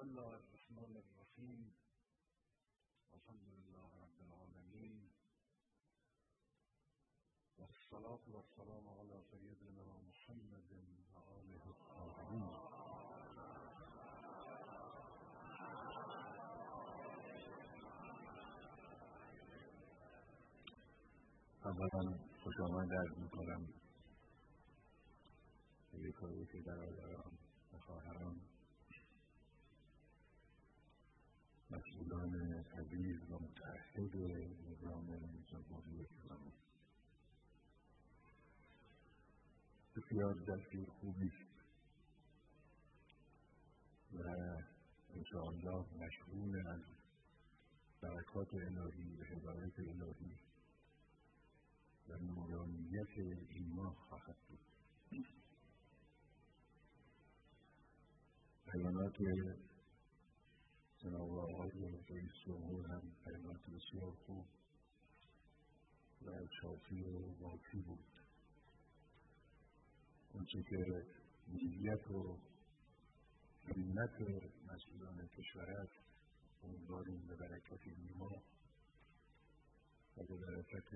بسم الله الرحمن الرحیم الحمد لله رب العالمین والصلاة والسلام على سيدنا محمد وآله الطاهرين. اولا خوش آمد درد میکنم به یک برادران و خواهران مسئولان عزیز و متحد نظام جمهوری اسلامی. بسیار دستور خوبی. و انشاءالله مشغول از برکات الهی و هدایت الهی و نورانیت این ماه خواهد بود. بیانات بسیار خوب و شافی و واقعی بود. اونچه که نیت و همت مسئولان کشور است امیدواریم به برکت ایما و به برکت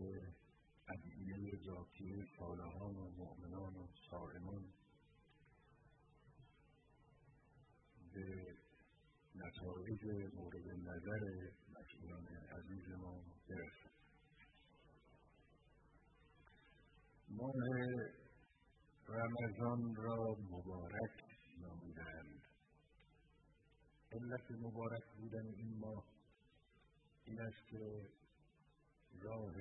ادعیه ذاتی صالحان و مؤمنان و صائمان به نتایج مورد نظر برسد ماه رمضان را مبارک نامیدند علت مبارک بودن این ماه این است که راه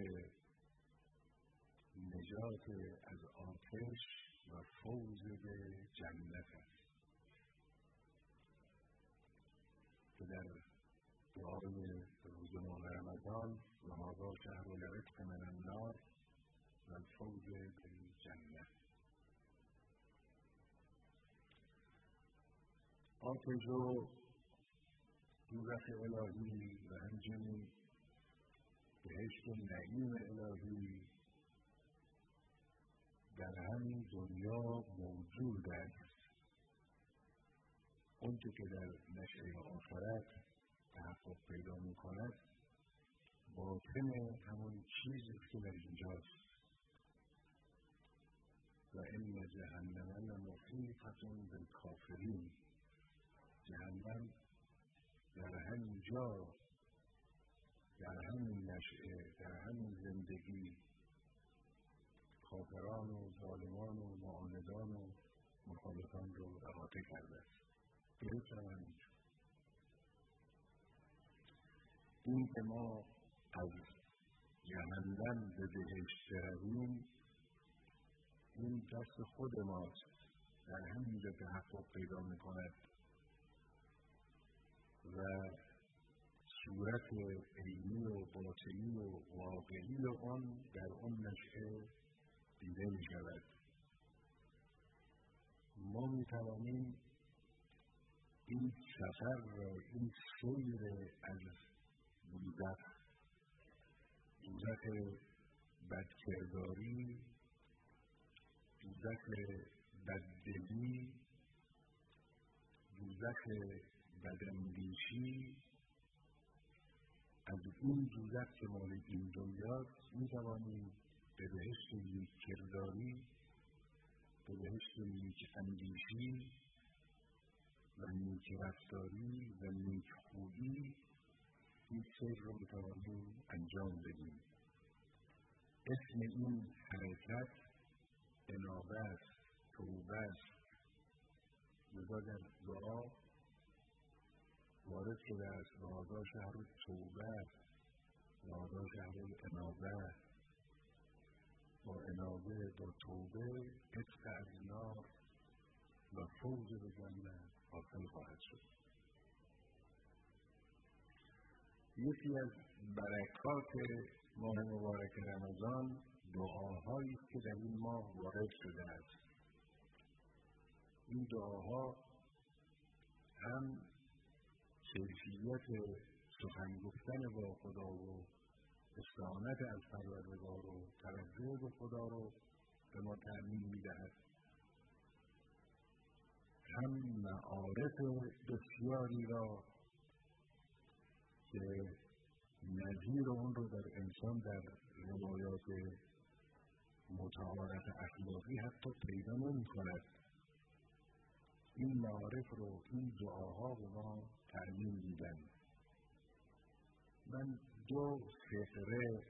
نجات از آتش و فوز به جنت است. که در دعای روز ماه رمضان و هذا شهر العتق من النار و الفوز بالجنه آتش و دوزخ الهی و همچنین بهشت نعیم الهی در همین دنیا موجود است. اونچه که در نشعه آخرت تحقق پیدا می کند باطن همون چیزی که در اینجاست و این جهنم لمحیطة بالکافرین جهنم در همین جا در همین نشعه در همین زندگی کافران و ظالمان و معاندان و مخالفان رو احاطه کرده است درست همینجا این که ما از جهنم به بهشت برویم این دست خود ماست. در همینجا تحقق پیدا می‌کند. و صورت عینی و باطنی و واقعی آن در آن نشعه دیده می شود ما می توانیم این سفر را این سیر از دوزخ دوزخ بدکرداری دوزخ بددلی دوزخ بداندیشی. از این دوزخ که مال این دنیاست می توانیم به بهشت نیک کرداری به بهشت نیک اندیشی و نیک رفتاری و نیک خوبی این سر رو بتوانیم انجام بدیم اسم این حرکت انابه است توبه است لذا در دعا وارد شده است و شهر توبه و شهر انابه با انابه با توبه عتق از نار و فوز به جنت حاصل خواهد شد. یکی از برکات ماه مبارک رمضان دعاهایی که در این ماه وارد شده است. این دعاها هم کیفیت سخن گفتن با خدا و استعانت از پروردگار و توجه به خدا رو به ما تعمین می‌دهد. هم معارف بسیاری را که نظیر اون رو در انسان در روایات متعارف اخلاقی حتی پیدا نمی کند این معارف رو این دعاها به ما تعلیم دیدن من دو فقره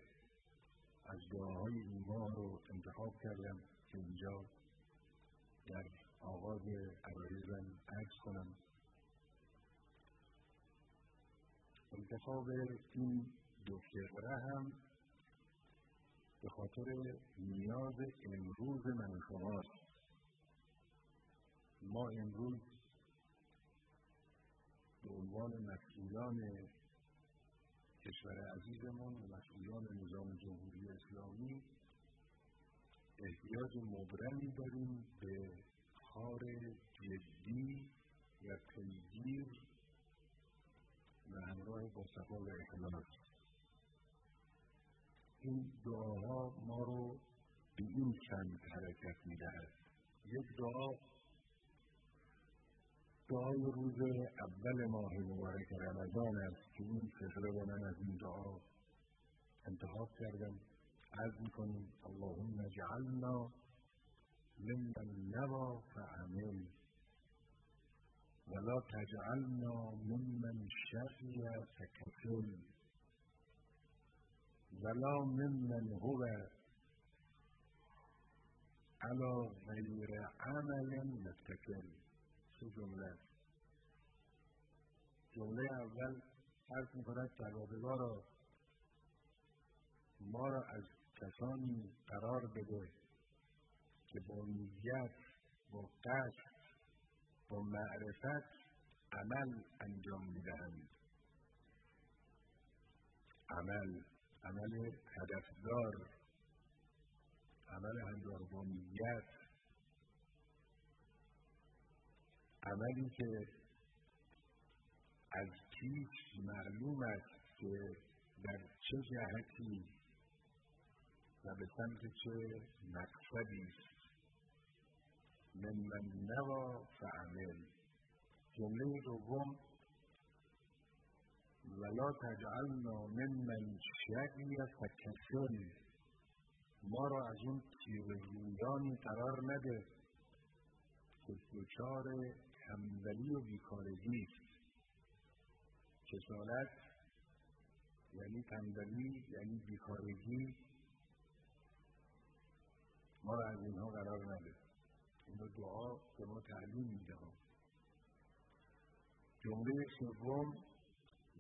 از دعاهای این رو انتخاب کردم که اینجا در آغاز عرایزم عرض کنم انتخاب این دو فقره هم به خاطر نیاز امروز من شماست. ما امروز به عنوان مسئولان کشور عزیزمون و مسئولان نظام جمهوری اسلامی احتیاج مبرمی داریم به کار جدی و پیگیر و همراه با صفا و اخلاص این دعاها ما رو به این سمت حرکت می‌دهد. یک دعا دعای روز اول ماه مبارک رمضان است که این فقره رو من از این دعا انتخاب کردم. عرض می‌کنیم اللهم اجعلنا ممن نوى فعمل ولا تجعلنا ممن شقي فكسل ولا ممن هو على غیر عمل متکل چه جمله؟ جمله اول حرف می‌کند پروردگارا ما را از کسانی قرار بده که با نیت با قصد معرفت عمل انجام می‌دهند. عمل عمل هدفدار عمل همراه با نیت عملی که از پیش معلوم است که در چه جهتی و به سمت چه مقصدی است. من نوا فعمل. جمله دوم ولا تجعلنا ممن شقی فکسل ما را از اون تیرگویانی قرار نده که دچار تنبلی و بیکارگی کسالت یعنی تنبلی یعنی بیکارگی. ما را از اینها قرار نده. این دعا به ما تعلیم میده جمله سوم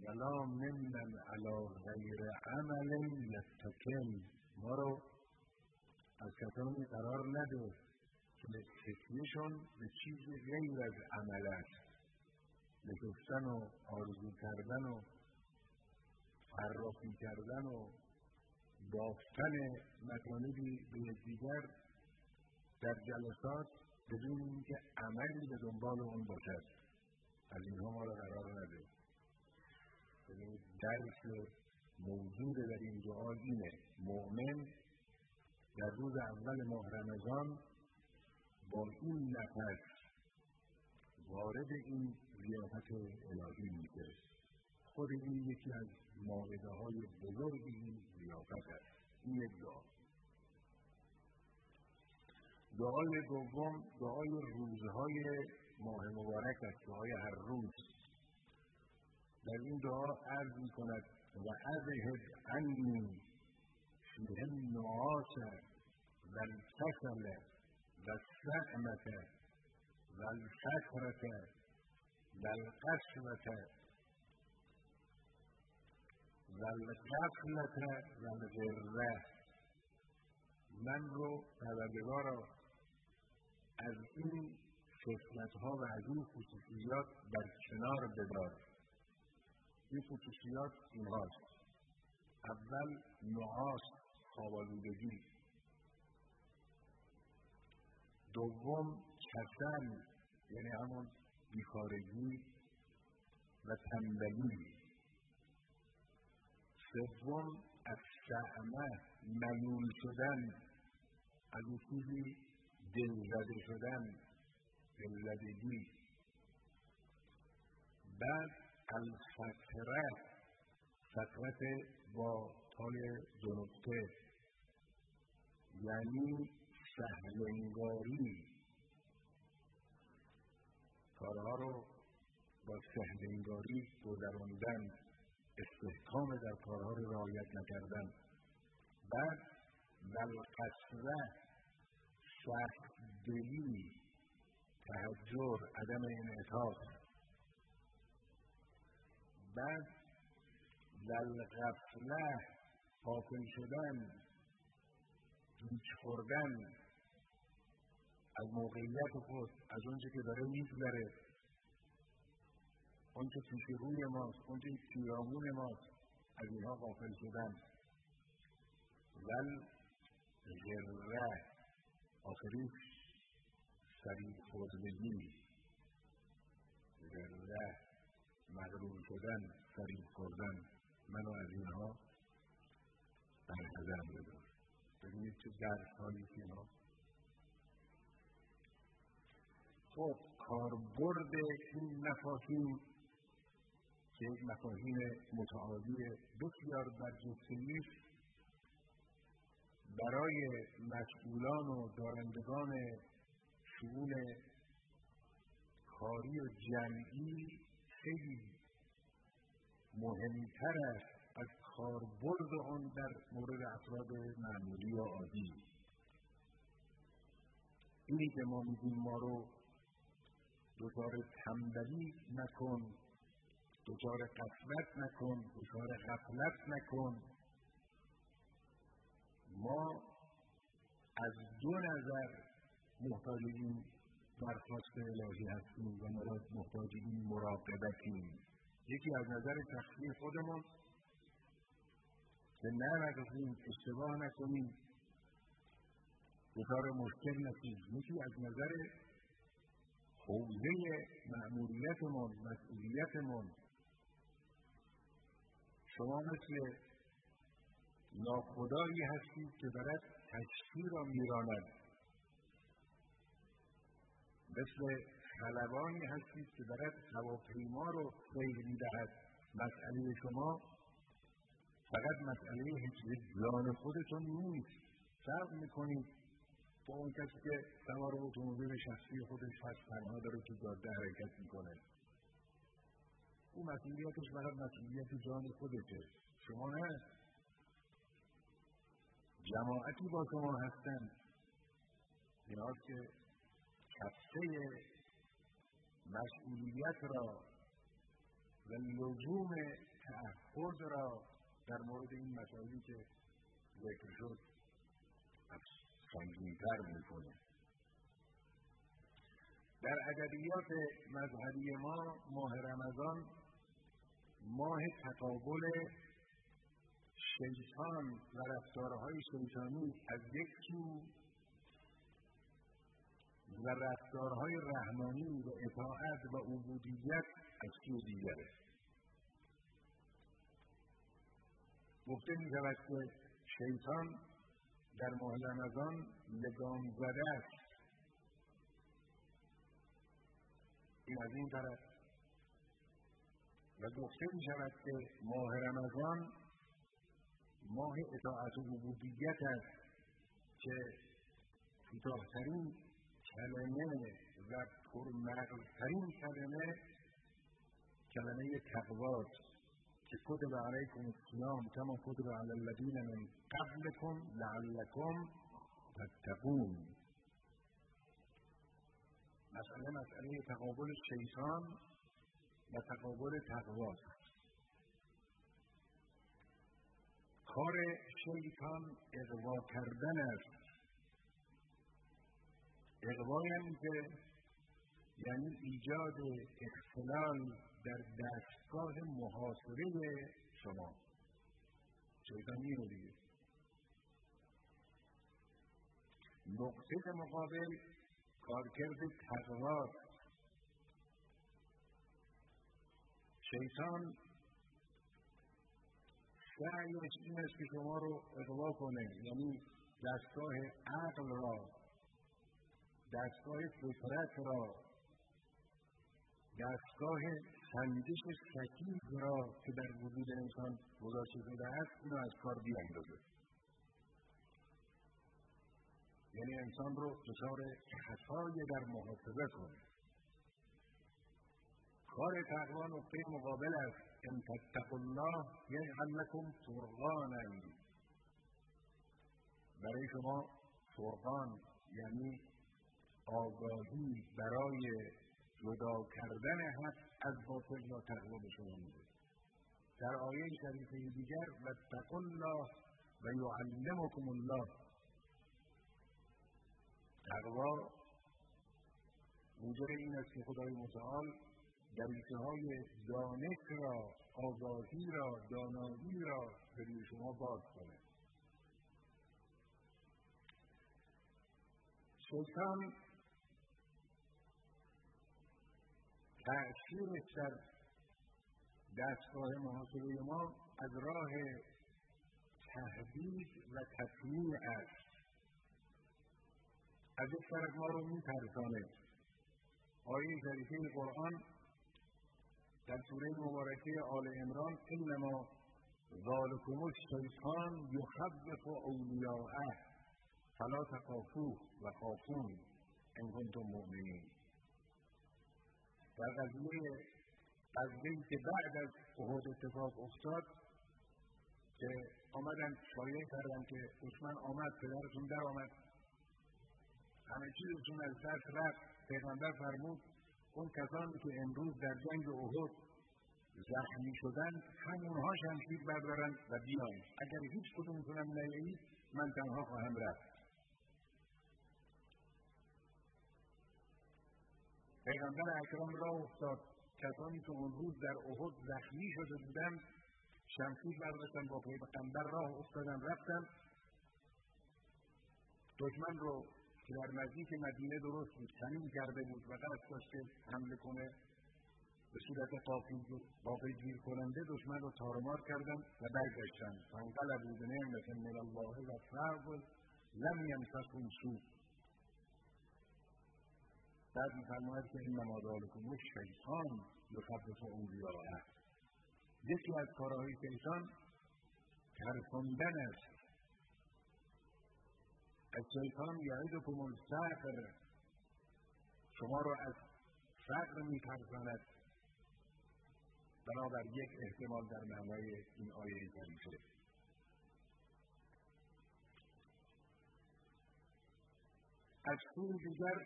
ولا ممن علی غیر عمل یتکل ما رو از کسانی قرار نده که تکیهشون به چیز غیر از عمل است. نشستن و آرزو کردن و فرافی کردن و بافتن مطالبی به یکدیگر در جلسات بدون اینکه عملی به دنبال اون باشد. از اینها ما را قرار نده. یعنی درس موجود در این دعا اینه. مؤمن در روز اول ماه رمضان با این نفس وارد این ضیافت الهی میشه. خود این یکی از ماهده های بزرگ این ضیافت است. این دعا. دعای دوم دعای روزهای ماه مبارک است دعای هر روز. در این دعا عرض می کند و اذهب عنی فیه النعاس و الکسل و السعمة و الفکرة و القسوة و القفلة و الغره. من رو پروردگارا از این خصلت ها و از این خصوصیات در کنار بدار. این خصوصیات اینهاست. اول نعاس خوابالودگی دوم کسل یعنی همون بیکارگی و تنبلی. سوم از شعمه ملول شدن. از اون چیزی دلزده شدن دلزدگی بعد الفتره فترت با تای دو یعنی سهلنگاری کارها رو با سهلنگاری گذراندن استحکام در کارها رو رعایت نکردن. بعد ولقصره سخت دلی تهجر عدم انعطاف. بعد ولغفله غافل شدن گیج خوردن از موقعیت خود از اونچه که داره میگذره. اونچه پیش روی ماست اونچه پیرامون ماست از اینها غافل شدن. ول غره آخریش سریع خوردگی غره مغرور شدن سریع خوردن منو از اینها برحضر بدار ببینید چه درس هایی که اینها خب کاربرد این مفاهیم که یک مفاهیم متعالی بسیار برجسته برای مسئولان و دارندگان شؤون کاری و جمعی خیلی مهمتر است از کاربرد آن در مورد افراد معمولی و عادی. اینی که ما میگیم ما رو دچار تنبلی نکن دچار قفلت نکن دچار غفلت نکن. ما از دو نظر محتاج این درخواست الهی هستیم و محتاج این مراقبتیم. یکی از نظر شخصی خودمون که نرقصیم اشتباه نکنیم دچار مشکل نشیم. یکی از نظر حوزه مأموریتمون مسئولیتمون شما مثل ناخدایی هستید که دارد کشتی را میراند. مثل خلبانی هستید که دارد هواپیما رو سیر می‌دهد. مسئله شما فقط مسئله حفظ جان خودتون نیست. فرق می‌کنید با اون کسی که سوار اتومبیل شخصی خودش هست تنها داره تو جاده حرکت می‌کنه. او مسئولیتش فقط مسئولیت جان خودشه. شما نه. جماعتی با شما هستند. نیاز که کفه مسئولیت را و لزوم تعهد را در مورد این مسائلی که ذکر شد سنگینتر می‌کنه در ادبیات مذهبی ما ماه رمضان ماه تقابل شیطان و رفتارهای شیطانی از یک سو و رفتارهای رحمانی و اطاعت و عبودیت از سو دیگره. گفته می شود که شیطان در ماه رمضان لگام زده است. این از این طرف. و گفته می که ماه رمضان ماه اطاعت و عبودیت است که کوتاهترین کلمه و پرمغزترین کلمه کلمه تقواست که کتب علیکم الصیام کما کتب علی الذین من قبلکم لعلکم تتقون. مسئله مسئله تقابل شیطان و تقابل تقواست کار شیطان اقوا کردن است. اقوا یعنی که یعنی ایجاد اختلال در دستگاه محاصره شما. شیطان اینو دیگه. نقطه مقابل کارکرد تقواست شیطان سعیش این است که شما رو اقوا کنه. یعنی دستگاه عقل را دستگاه فطرت را دستگاه سنجش سکیز را که در وجود انسان گذاشته شده است اینو از کار بیاندازه. یعنی انسان رو دچار خطای در محاسبه کنه. کار تقوا نقطه مقابل است. ان تتقوا الله یجعل لکم فرقانا. برای شما فرقان یعنی آگاهی برای جدا کردن حق از باطل را تقوا شما میده. در آیه شریفه دیگر و الله و یعلمکم الله. تقوا موجب این است که خدای متعال دریچه های دانش را آگاهی را دانایی را به شما باز کنه. شیطان تأثیرش در دستگاه محاسبه ما از راه تهدید و تطمیع است. از یک طرف ما رو میترسانه. آیه شریفه قرآن در سوره مبارکه آل عمران انما ذالکم الشیطان یخوف اولیاءه فلا تخافوه و خافون ان کنتم مؤمنین. در قضیه قضیه که بعد از احد اتفاق افتاد که آمدن شایع کردن که دشمن آمد پدرتون در آمد. همه چیزتون از دست رفت. پیغمبر فرمود اون کسانی که امروز در جنگ احد زخمی شدن همونها شمشیر بردارن و بیان اگر هیچ کدومتونم نیایید من تنها خواهم رفت. پیغمبر اکرام را افتاد. کسانی که اون روز در احد زخمی شده بودند شمشیر برداشتن با پیغمبر راه افتادن رفتن. دشمن رو که در نزدیک مدینه درست بود کمین کرده بود و قصد داشت که حمله کنه. به صورت قافل گیر کننده دشمن رو تارمار کردن و برگشتن. فانقلبوا بنعمت من الله و فضل لم یمسسهم سوء. بعد میفرماید که ذالکم شیطان یخفف اولیاءه یکی از کارهای شیطان ترساندن است. از شیطان یعیدکم الفقر شما را از فقر میترساند. بنابر یک احتمال در معنای این آیه کریمه از سوی دیگر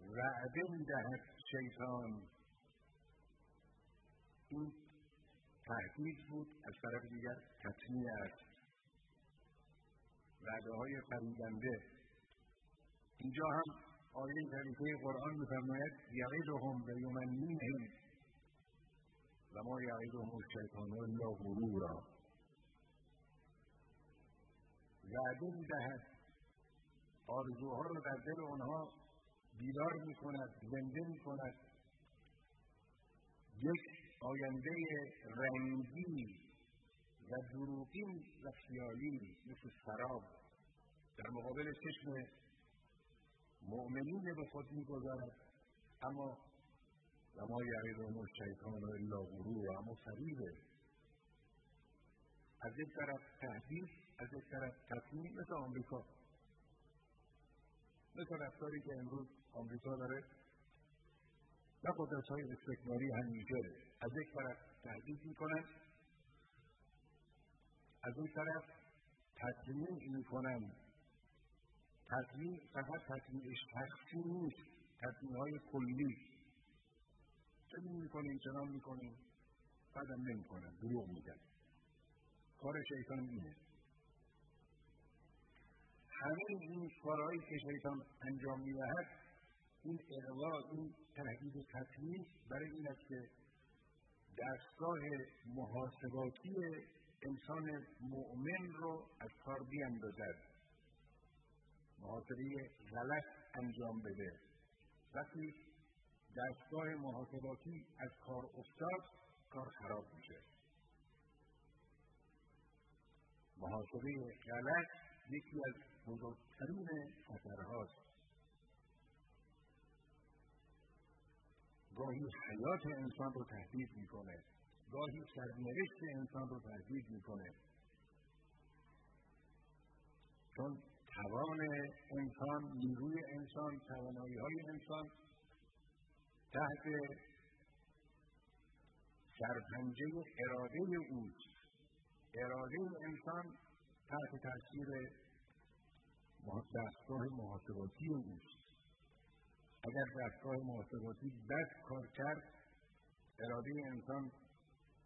وعده می‌دهد شیطان. این تهدید بود از طرف دیگر تطمیع است. وعده های فریدنده اینجا هم آیه شریفه قرآن میفرماید یعدهم و یمنیهم و ما یعدهم الشیطان الا غرورا. وعده می‌دهد آرزوها رو در دل آنها بیدار می کند زنده می کند یک آینده رنگی و دروغین و خیالی مثل سراب. در مقابل چشم مؤمنین به خود می‌گذارد. اما و ما یعیدهم الشیطان الا غرور اما فریبه از یک طرف تهدید از یک طرف تصمیم مثل آمریکا. مثل رفتاری که امروز آمریکا داره. و قدرت های استکباری همیشه از یک طرف تهدید می‌کنن از این طرف تطمیع می‌کنن تطمیع فقط تطمیع شخصی نیست تطمیع های کلی. چنین می‌کنیم چنان می‌کنیم. بعدم نمی‌کنن دروغ میگن کار شیطان اینه. همه این کارهایی که شیطان انجام می‌دهد این اغوا این تهدید تطمیع برای این است که دستگاه محاسباتی انسان مؤمن رو از کار بیاندازد. محاسبه غلط انجام بده. وقتی دستگاه محاسباتی از کار افتاد کار خراب میشه. محاسبه غلط یکی از بزرگترین خطرهاست. گاهی حیات انسان رو تهدید می‌کنه. گاهی سرنوشت انسان رو تهدید می‌کنه. چون توان انسان نیروی انسان توانایی های انسان تحت سرپنجه اراده اوست اراده انسان تحت تاثیر دستگاه محاسباتی اوست اگر دستگاه محاسباتی بد کار کرد اراده انسان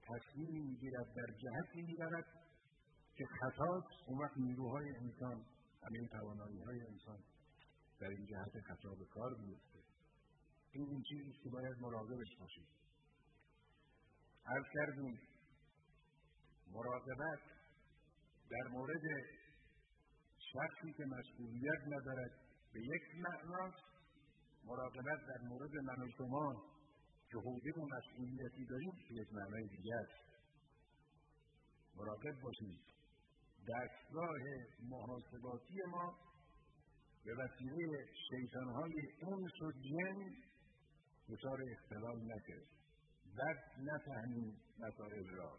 تصمیمی می‌گیرد در جهتی می‌برد که خطاست اون وقت نیروهای انسان همه توانایی های انسان در این جهت خطا به کار میفته این این چیزی که باید مراقبش باشیم. عرض کردیم مراقبت در مورد شخصی که مسئولیت ندارد به یک معناست مراقبت در مورد من و شما که حوزه و مسئولیتی داریم یک معنای دیگه است. مراقب باشیم دستگاه محاسباتی ما به وسیله شیطانهای انس و جن دچار اختلال نکرد بد نفهمیم مسائل را.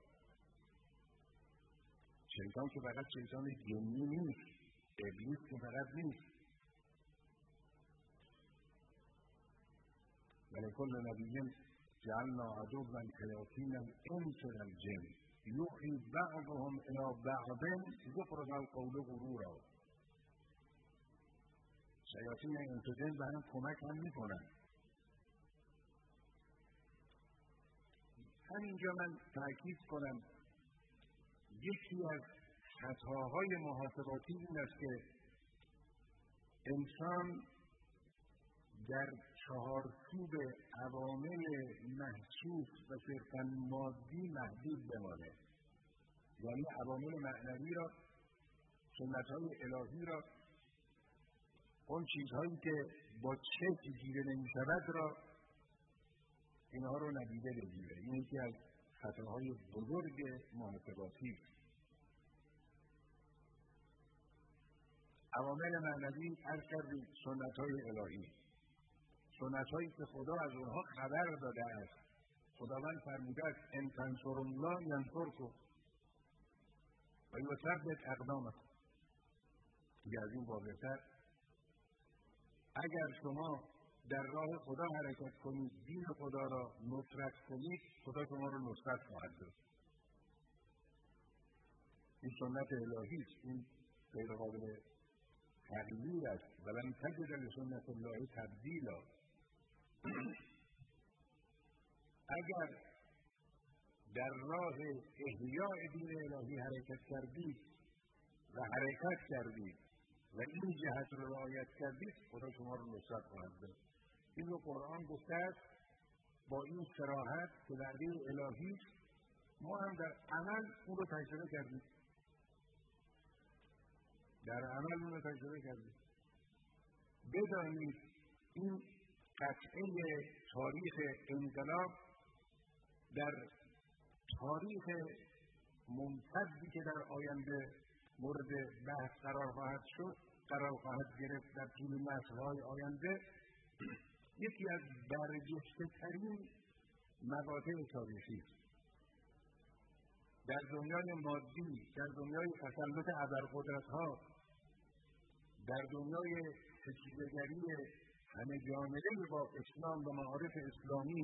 شیطان که فقط شیطان جنی نیست ابلیس که فقط نیست. ولكل نبي جعلنا عدوا شياطين الانس والجن يوحي بعضهم الى بعض. زخرف القول غرورا. شیاطین انس و جن به کمک هم می‌کنن. همینجا من تاکید کنم. یکی از خطاهای محاسباتی این است که انسان در چهارچوب عوامل محسوس و صرفا مادی محدود بمانه. یعنی عوامل معنوی را سنت های الهی را اون چیزهایی که با چه دیده نمی شود را اینها رو ندیده بگیره. این یکی از خطاهای بزرگ محاسباتی عوامل معنوی از کردیم سنت الهی. سنت هایی که خدا از اونها خبر داده است. خداوند فرموده است ان تنصر الله ینصرکم. و یثبت اقدامکم. دیگه از این واضحتر اگر شما در راه خدا حرکت کنید دین خدا را نصرت کنید خدا شما را نصرت خواهد داد. این سنت الهی است. این غیر قابل تغییر است. ولن تجد لسنت الله تبدیلا. اگر در راه احیاء دین الهی حرکت کردید و حرکت کردید و این جهت رو رعایت کردید خدا شما رو نصرت خواهد داد. این رو قرآن گفته است با این سراحت که وعده الهی ما هم در عمل اون رو تجربه کردیم. در عمل اون رو تجربه کردیم. بدانید این قطعه تاریخ انقلاب در تاریخ ممتدی که در آینده مورد بحث قرار خواهد شد قرار خواهد گرفت در طول نسلهای آینده یکی از برجسته ترین مقاطع تاریخی در دنیای مادی در دنیای تسلط ابرقدرت ها در دنیای تجزیهگری همه جامعه با اسلام و معارف اسلامی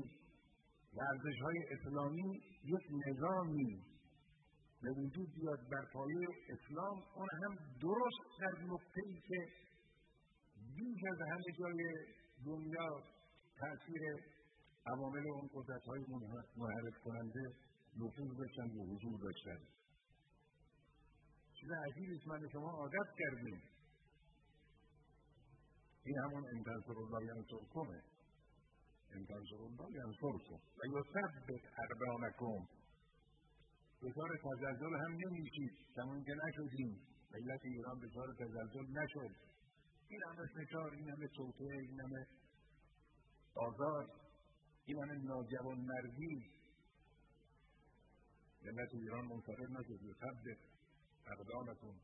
و ارزشهای اسلامی یک نظامی به وجود بیاد بر پایه اسلام اون هم درست در نقطه ای که بیش از همه جای دنیا تاثیر عوامل اون قدرت های منحرف کننده نفوذ داشتن و حضور داشتن. چیز عجیبی است من شما عادت کردیم. این همون ان تنصر الله ینصرکمه ان تنصر الله ینصرکم و یثبت اقدامکم. دچار تزلزل هم نمیشید کمون که نشدیم. ملت ایران دچار تزلزل نشد. این همه فشار این همه توطعه این همه آزار این همه ناجوان مردی. ملت ایران منصرف نشد. یثبت اقدامکم.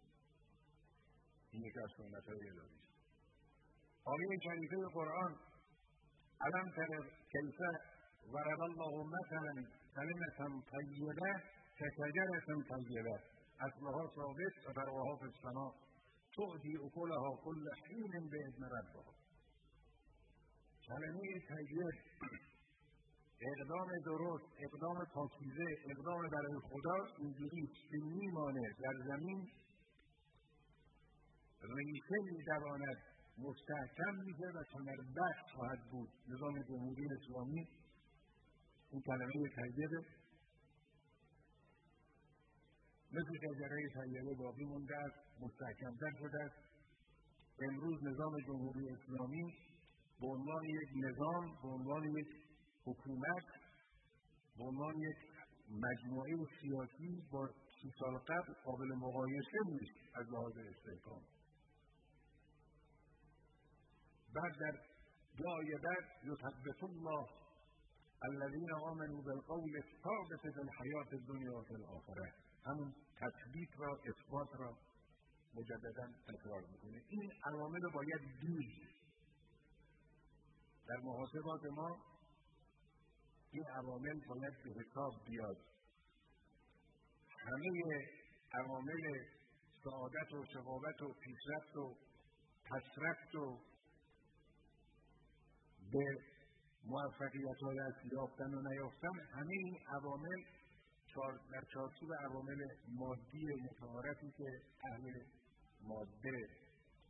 این یکی از سنتهای الهی آیه شریفه قرآن علم تر کیف ضرب الله مثلا کلمة طیبه كشجرة طیبه اصلها ثابت و فرعها في السماء. تؤتي اکلها كل حين باذن ربها. کلمه طیب اقدام درست اقدام پاکیزه اقدام برای خدا اینجوری که میمانه در زمین ریشه میدواند. مستحکم میشه و کمربست خواهد بود. نظام جمهوری اسلامی این کلمه طیبه مثل شجره طیبه باقی مونده است مستحکمتر شده است. امروز نظام جمهوری اسلامی به عنوان یک نظام به عنوان یک حکومت به عنوان یک مجموعه سیاسی با سی سال قبل قابل مقایسه نیست از لحاظ استحکام. بعد در جای بعد یثبت الله الذین آمنوا بالقول الثابت فی الحیات الدنیا و فی الاخره همون را اثبات را مجددا تکرار می‌کنه. این عوامل رو باید دید. در محاسبات ما این عوامل باید به حساب بیاد. همه عوامل سعادت و شقاوت و پیشرفت و پسرفت و به موفقیت های از یافتن و نیافتن همه این عوامل در چارچوب عوامل مادی متعارفی که اهل ماده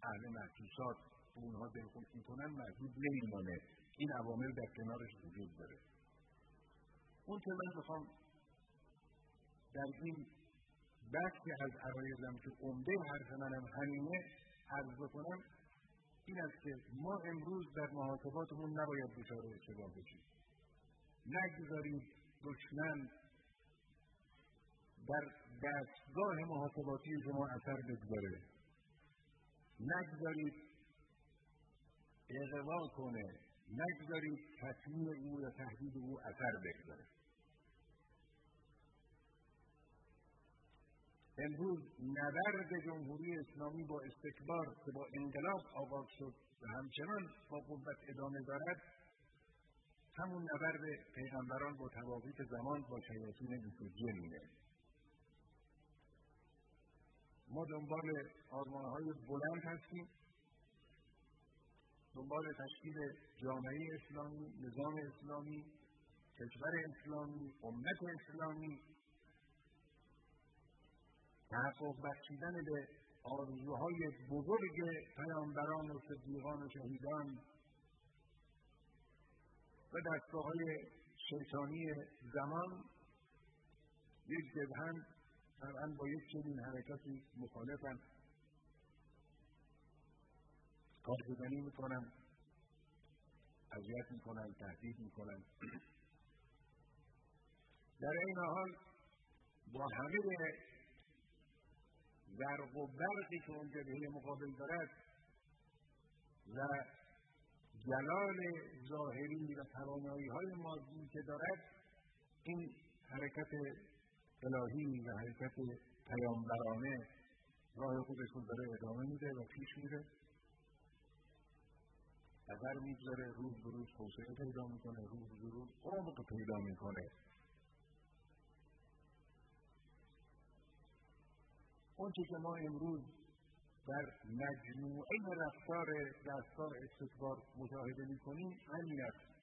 اهل محسوسات به اونها دلخوش می‌کنن محدود نمیمانه. این عوامل در کنارش وجود داره. اون که من می‌خوام در این بخشی از عرایزم که عمده حرف منم همینه عرض بکنم این است که ما امروز در محاسباتمون نباید دچار اشتباه بشیم. نگذارید دشمن در دستگاه محاسباتی شما اثر بگذاره. نگذارید اغوا کنه. نگذارید تصمیم او یا تهدید او اثر بگذاره. امروز نبرد جمهوری اسلامی با استکبار که با انقلاب آغاز شد و همچنان با قوت ادامه دارد همون نبرد پیغمبران با توافیق زمان با شیاطین بیسوجیه ما دنبال های بلند هستیم. دنبال تشکیل جامعه اسلامی نظام اسلامی کشور اسلامی امت اسلامی تحقق بخشیدن به آرزوهای بزرگ پیامبران و صدیقان و شهیدان و دستگاه های شیطانی زمان یک جبهن طبعا با یک چنین حرکتی مخالفم. کارگزنی می‌کنم اذیت می‌کنم تهدید می‌کنم. در این حال با همه زرق و برقی که اون جبهه مقابل دارد و جلال ظاهری و توانایی های مادی که دارد این حرکت الهی و حرکت پیامبرانه راه خودش رو داره ادامه میده و پیش میره. اگر می‌گذاره روز به روز توسعه پیدا می‌کنه روز به روز عمق پیدا می‌کنه. اونچه که ما امروز در مجموعه رفتار دستگاه استکبار مشاهده می‌کنیم همین است.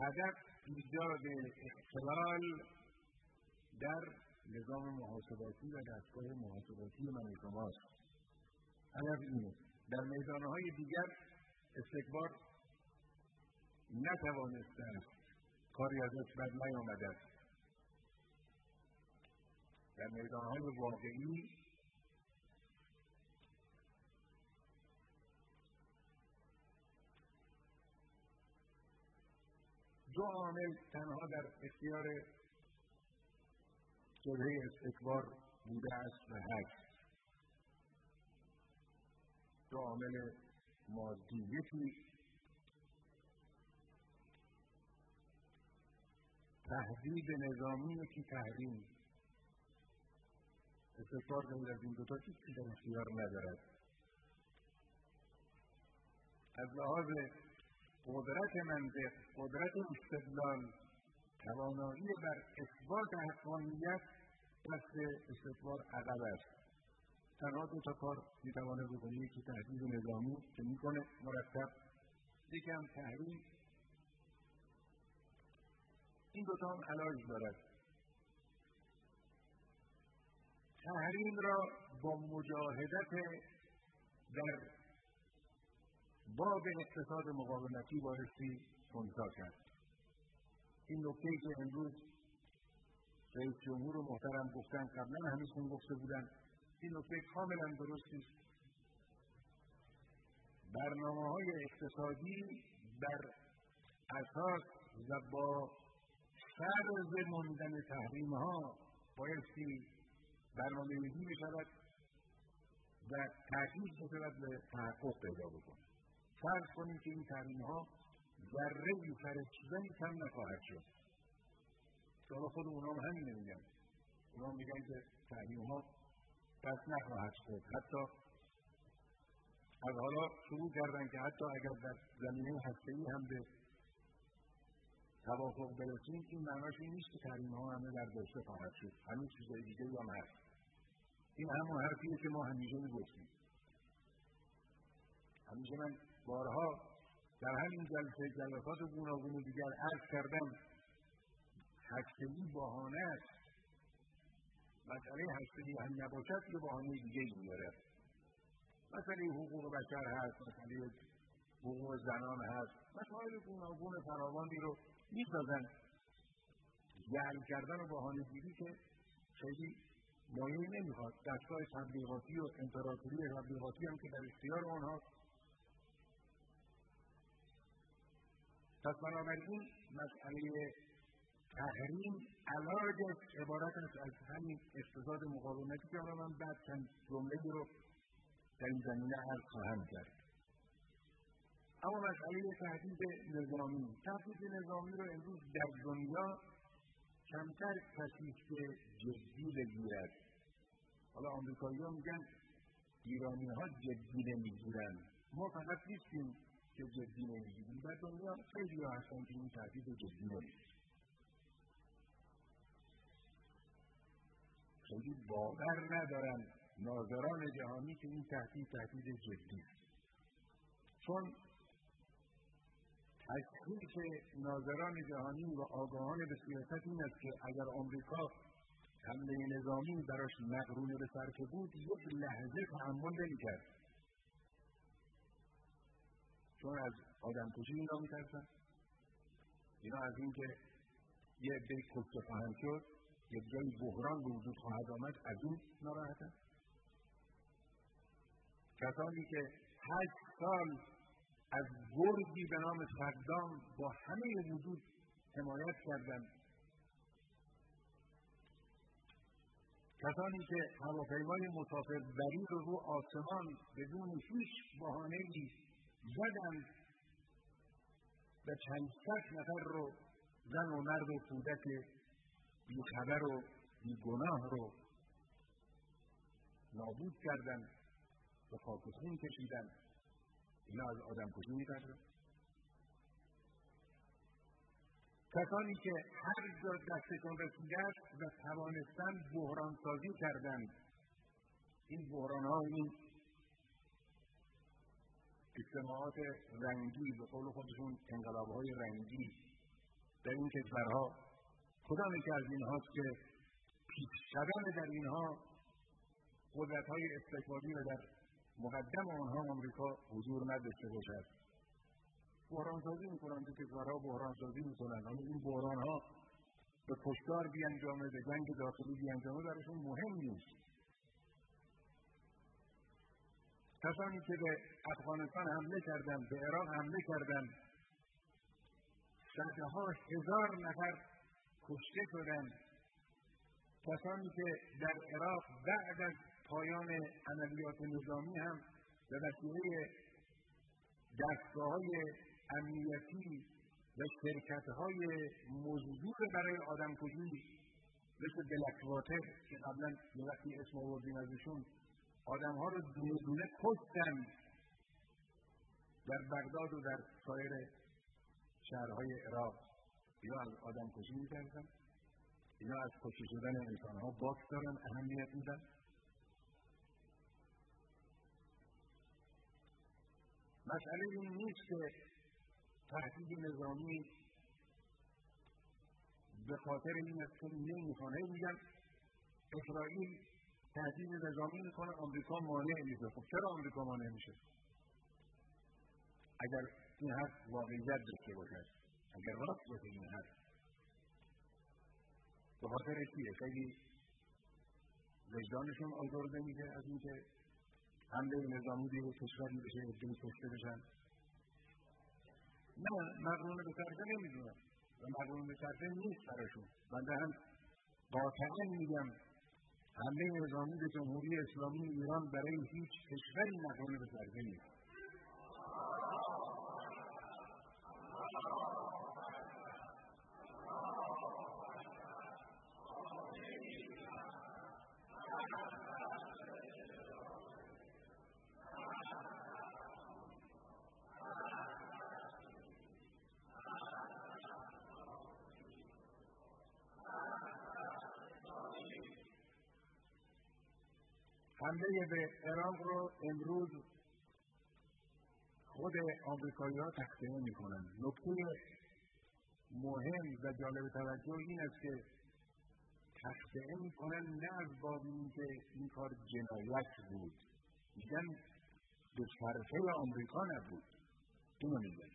هدف ایجاد اختلال در نظام محاسباتی و دستگاه محاسباتی من شماست. هدف اینه. در میدانهای دیگر استکبار نتوانسته است. کاری ازش بد نیامده است. در میدانهای واقعی دو عامل تنها در اختیار جبهه استکبار بوده است و هست دو عامل مادی یکی تهدید نظامی یکی تحریم استکبار غیر از این دوتا چیزی در اختیار ندارد. از لحاظ قدرت منطق قدرت استدلال توانایی بر اثبات حقانیت دست استکبار عقب است. تنها دو تا کار می‌تواند بکنه. یکی تهدید نظامی که می‌کنه مرتب. یکم تحریم این دوتا هم علاج دارد. تحریم را با مجاهدت در باب اقتصاد مقاومتی بایستی خونسا کرد. این نکته که امروز رئیس جمهور محترم گفتن قبلا همیشون گفته بودن این نکته کاملا درستی است برنامه های اقتصادی بر اساس و با فرض ماندن تحریم ها بایستی برنامه ریزی می شود و تاکید بشود به تحقق پیدا بکنه فرض کنیم که این تحریم ها ذره ای چیزایی کم نخواهد شد. حالا خود اونا هم همین میگن اونا میگن که تحریم ها دست نخواهد شد. حتی از حالا شروع کردن که حتی اگر در زمینه هسته‌ای هم به توافق برسیم این معناش این نیست که تحریم ها همه برداشته خواهد شد. همین چیزهای دیگه هم هست این همون حرفیه که ما همیشه می‌گفتیم. همیشه من بارها در همین جلسه جلسات گوناگون دیگر عرض کردم هستگی بهانه است. مسئله هستگی هم نباشد که بهانه دیگه ای میاره مسئله حقوق بشر هست مسئله حقوق زنان هست. مسائل گوناگون فراوانی رو می‌سازن. جعل کردن و بهانه گیری که خیلی مایه نمی‌خواد. دستگاه تبلیغاتی و امپراتوری تبلیغاتی هم که در اختیار آنها پس بنابراین مسئله تحریم علاجش عبارت است از همین اقتصاد مقاومتی که من بعد چند جمله رو در این زمینه عرض خواهم کرد. اما مسئله تهدید نظامی. تهدید نظامی رو امروز در دنیا کمتر کسی که جدی بگیرد. حالا آمریکایی ها میگن ایرانی ها جدی نمی‌گیرن. ما فقط نیستیم که جدی نمی‌گیریم. در دنیا خیلی ها هستن که این تهدید جدی نمی‌گیرن. خیلی باور ندارن ناظران جهانی که این تهدید تهدید جدی چون تشخیص ناظران جهانی و آگاهان به سیاست این است که اگر آمریکا حمله نظامی براش مقرون به صرفه بود یک لحظه تحمل نمی‌کرد. چون از آدم کشی اینا میترسن. اینا از اینکه یه عده کشته خواهند شد یک جایی بحران به وجود خواهد آمد از این ناراحتن. کسانی که هشت سال از گرگی به نام صدام با همه وجود حمایت کردند. کسانی که هواپیمای مسافربری رو رو آسمان بدون هیچ بهانهای زدند و چند صد نفر رو زن و مرد و کودک بیخبر و بیگناه رو نابود کردند و خاک خون کشیدند. اینا از آدم کشی میترسن کسانی که هر جا دستشون رسیده و توانستن بحران سازی کردند. این بحران ها این اجتماعات رنگی به قول خودشون انقلاب های رنگی در این کشورها کدام که از اینهاست که پیش شدن در اینها قدرت های استکباری و در مقدم آنها آمریکا حضور نداشته باشد. بحرانسازی می‌کنن که کشورها بحرانسازی می‌کنن اما این بحران ها به کشتار بیانجامه به جنگ داخلی بیانجامه براشون مهم نیست. کسانی که به افغانستان حمله کردن به عراق حمله کردن صدها هزار نفر کشته شدن کسانی که در عراق بعد از پایان عملیات نظامی هم به وسیله دستگاه های امنیتی و شرکت های مزدور برای آدم کشی مثل بلکواتر که قبلا یه وقتی اسم آوردیم ازشون آدم ها رو دونه دونه کشتن در بغداد و در سایر شهرهای عراق. یا از آدم کشی می‌کردن اینا از کشی شدن انسان باک دارن اهمیت میدن. مسئله این نیست که تهدید نظامی به خاطر این است که نمی‌خوانه میگن اسرائیل تهدید نظامی می‌کنه آمریکا مانع میشه. خب چرا آمریکا مانع میشه؟ اگر این حرف واقعیت داشته باشد اگر راست باشه این حرف. به خاطر چیه؟ خیلی وجدانشون آزرده میشه از اینکه حمله نظامی به کشوری بشه عدهای کشته بشن. نه مقرون به طرفه نمی‌دونم. و مقرون به طرفه نیست براشون. بنده هم قاطعا میگم حمله نظامی به جمهوری اسلامی ایران برای هیچ کشوری مقرون به طرفه نیست. حمله به عراق رو امروز خود آمریکایی ها تخصیه می کنند نکته مهم و جالب توجه این است که تخصیه می کنند نه از باب که این کار جنایت بود. میگن به صرفه آمریکا نبود. اینو میگن.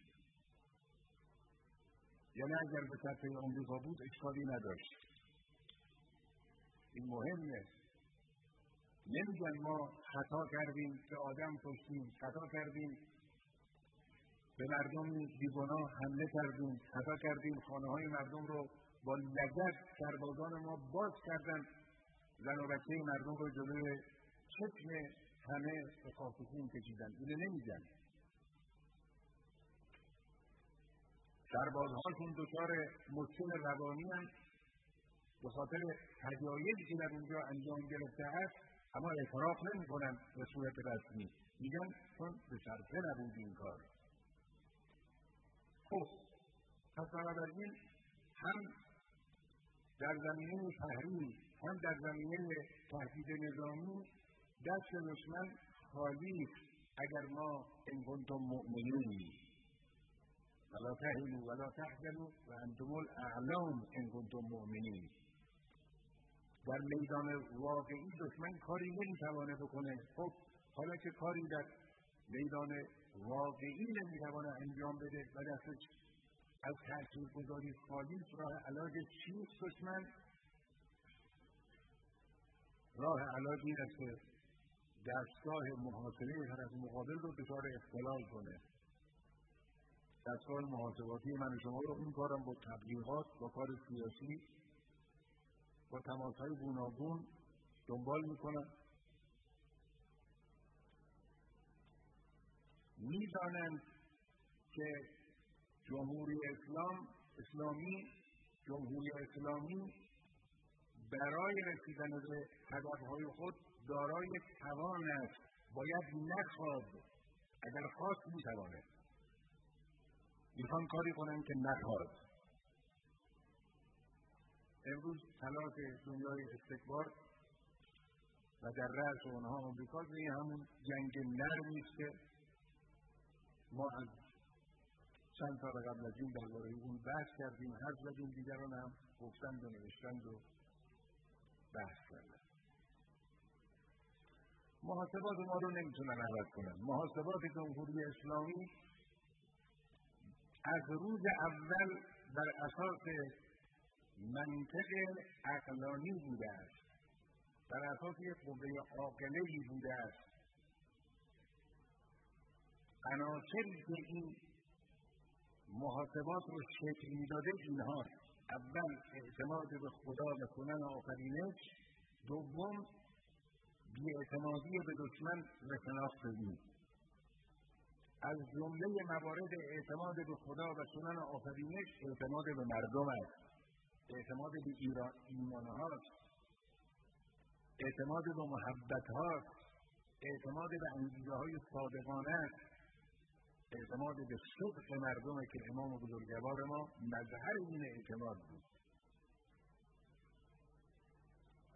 یعنی اگر به صرفه آمریکا بود اشکالی نداشت. این مهمه نمیگن ما خطا کردیم که آدم کشتیم خطا کردیم. به مردم بیگناه حمله کردیم خطا کردیم. خانه های مردم رو با لگت سربازان ما باز کردن. زن و بچه مردم رو جلوی چشم همه به خاکسون کشیدن. اینو نمیگن. سربازهاشون دچار مشکل روانی هم به خاطر تجایزی که در اونجا انجام گرفته است اما اعتراف نمی کنن به صورت رسمی. میگن چون به صرفه نبود این کار. خب پس بنابراین هم در زمینه تحریم هم در زمینه تهدید نظامی دست دشمن خالی اگر ما ان کنتم مؤمنین. ولا تهنوا ولا تحزنوا وانتم الاعلام ان کنتم مؤمنین. در میدان واقعی دشمن کاری نمی‌توانه بکنه. خب حالا که کاری در میدان واقعی نمی‌توانه انجام بده و دستش از تأثیر گذاری خالی راه علاج چیست دشمن؟ راه علاج این است که دستگاه محاصره طرف مقابل رو دچار اختلال کنه. دستگاه محاسباتی من شما رو این کارم با تبلیغات با کار سیاسی با تماس های گوناگون دنبال می‌کنن می‌دانند که جمهوری اسلام اسلامی جمهوری اسلامی برای رسیدن به هدفهای خود دارای توان است. باید نخواد اگر خواست می‌تواند. می‌خوان کاری کنند که نخواد امروز تلاش دنیای استکبار و در رأس اونها آمریکا این همون جنگ نرمی است که ما از چند سال قبل از این درباره اون بحث کردیم حرف زدیم دیگران هم گفتند و نوشتند و بحث کردن محاسبات ما رو نمی‌تونن عوض کنن. محاسبات جمهوری اسلامی از روز اول بر اساس منطق عقلانی بوده است. بر اساس یک قوه عاقله بوده است. عناصری که این محاسبات رو شکل می‌داده اینها اول اعتماد به خدا و سنن آفرینش. دوم بیاعتمادی به دشمن و شناخت از جمله موارد اعتماد به خدا و سنن آفرینش اعتماد به مردم است. اعتماد به ایران ایمان هاست. اعتماد به محبت هاست. اعتماد به انگیزه های صادقانه اعتماد به صدق مردمه که امام بزرگوار ما مظهر این اعتماد بود.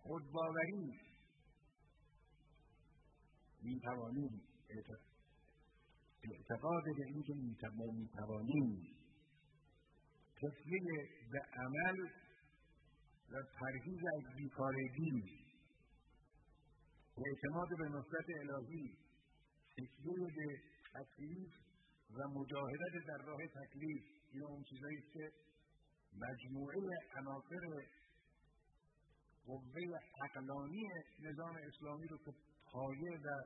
خودباوری می‌توانیم اعتقاد به اینکه می‌توانیم تسلیه به عمل و پرهیز از بیکارگی. اعتماد به نصرت الهی تکیه به تکلیف و مجاهدت در راه تکلیف. این اون چیزایی که مجموعه عناصر قوه عقلانی نظام اسلامی رو که پایه و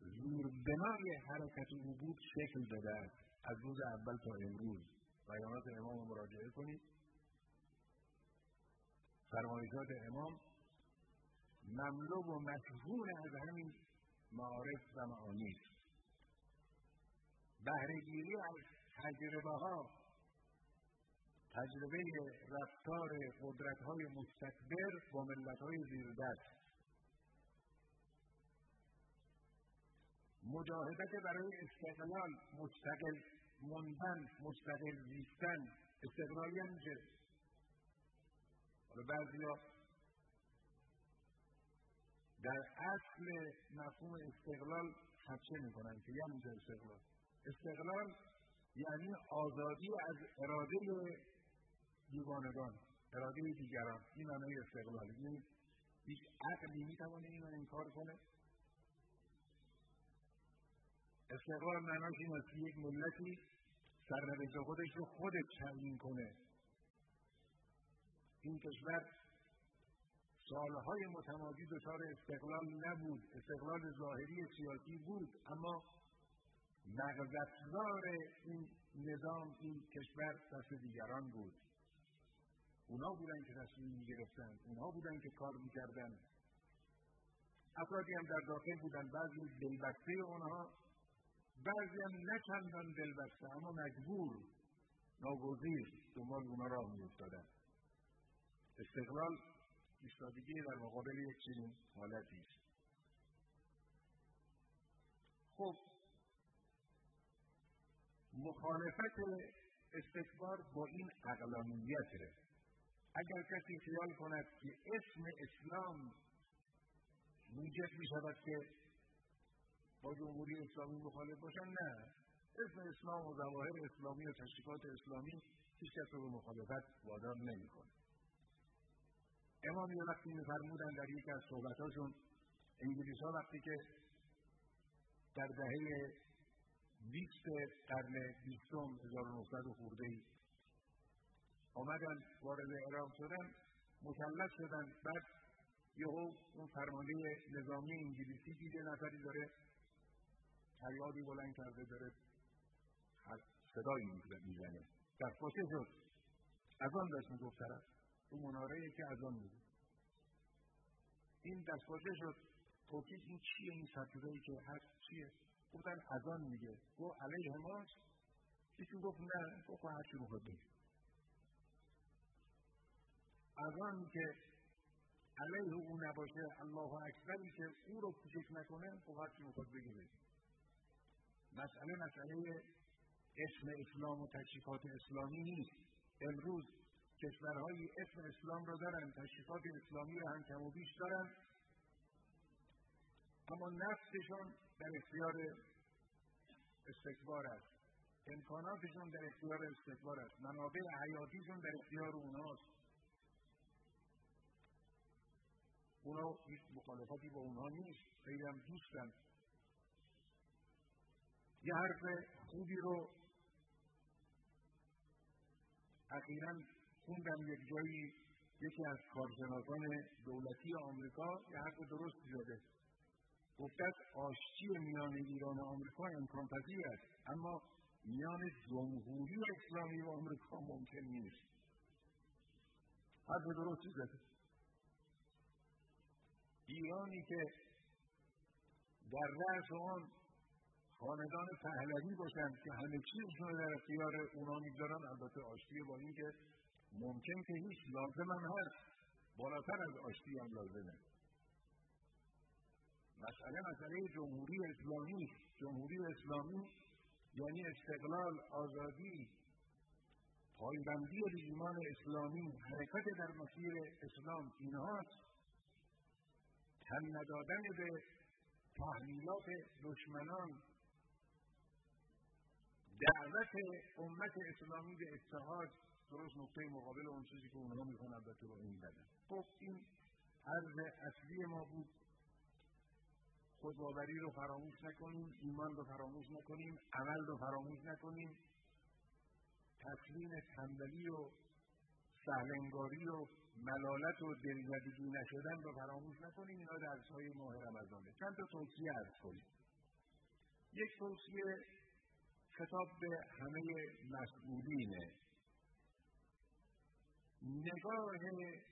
زوربنای حرکت او بود شکل داده از روز اول تا امروز. بیانات امام مراجعه کنید. فرمایشات امام مملو و مشهور از همین معارف و معانی بهرهگیری از تجربه ها تجربه رفتار قدرت های مستکبر با ملت های زیردست. مجاهدت برای استقلال مستقل موندن مستقل زیستن استقلال یعنی چه؟ حالا بعضیا در اصل مفهوم استقلال خدشه می‌کنن که یعنی استقلال. استقلال یعنی آزادی از اراده دیوانگان اراده دیگران. این معنی استقلال. این هیچ عقلی می‌توانه اینو انکار کنه. استقلال معناش این است که یک ملتی سرنوشت خودش رو خودش تعیین کنه. این کشور سالهای متمادی دچار استقلال نبود استقلال ظاهری سیاسی بود اما مغزافزار این نظام این کشور دست دیگران بود. اونا بودن که تصمیم می‌گرفتن اونا بودن که کار می‌کردن. افرادی هم در داخل بودن بعضی دلبسته اونها بعضی هم نه چندان دلبسته اما مجبور ناگزیر دنبال اونا راه میافتادن. استقلال ایستادگی در مقابل یک چنین حالتی است. خب مخالفت استکبار با این اقلانیته اگر کسی خیال کند که اسم اسلام موجب می شود که با جمهوری اسلامی مخالف باشن نه. اسم اسلام و ظواهر اسلامی و تشریفات اسلامی هیچ کس رو به مخالفت وادار نمی‌کنه. امام یه وقتی میفرمودن در یکی از صحبتاشون انگلیس ها وقتی که در دهه بیست قرن بیستم 1900 خورده ای آمدن وارد عراق شدن مسلط شدن بعد یهو اون فرمانده نظامی انگلیسی دیده نفری داره فریادی بلند کرده داره صدایی می‌زنه دستپاچه شد. از آن داشت می‌گفت طرف. اون مناره که از آن بود. این دستپاچه شد. پرسید این چیه؟ این سطوره که هست چیه؟ گفتن از آن میگه. گفت علیه ماست. یکی گفت نه. گفت هر چی می‌خواد بگه. از آن که علیه او نباشه الله اکبری که او رو کوچک نکنه خب هر چی می‌خواد بگه. مسئله مسئله اسم اسلام و تشریفات اسلامی نیست. امروز کشورهایی اسم اسلام رو دارن تشریفات اسلامی رو هم کم و بیش دارن. اما نفسشان در اختیار استکبار است. امکاناتشون در اختیار استکبار است. منابع حیاتیشون در اختیار اوناست. اونا هیچ مخالفتی با اونها نیست. خیلی هم دوستن. یه حرف خوبی رو اخیرا خوندم یک جایی یکی از کارشناسان دولتی آمریکا یه حرف درست زده. گفته آشتی میان ایران و آمریکا امکان پذیر است اما میان جمهوری اسلامی و آمریکا ممکن نیست. حرف درستی زده؟ ایرانی که در رأس آن خاندان پهلوی باشند که همه رو در اختیار اونا می‌گذارن البته آشتی با اینکه ممکن که هیچ لازم هم هست. بالاتر از آشتی هم لازمه. مسئله مسئله جمهوری اسلامی. جمهوری اسلامی یعنی استقلال آزادی پایبندی ایمان اسلامی حرکت در مسیر اسلام اینهاست. تن ندادن به تحمیلات دشمنان. دعوت امت اسلامی به اتحاد. درست نقطه مقابل اون چیزی که اونها می‌خوان البته رو این بدن خب این عرض اصلی ما بود خودباوری رو فراموش نکنیم ایمان رو فراموش نکنیم عمل رو فراموش نکنیم. تسلیم تنبلی و سهلنگاری و ملالت و دلزدگی نشدن رو فراموش نکنیم اینا درس های ماه رمضانه چند تا توصیه عرض کنیم. یک توصیه خطاب به همه مسئولینه نگاه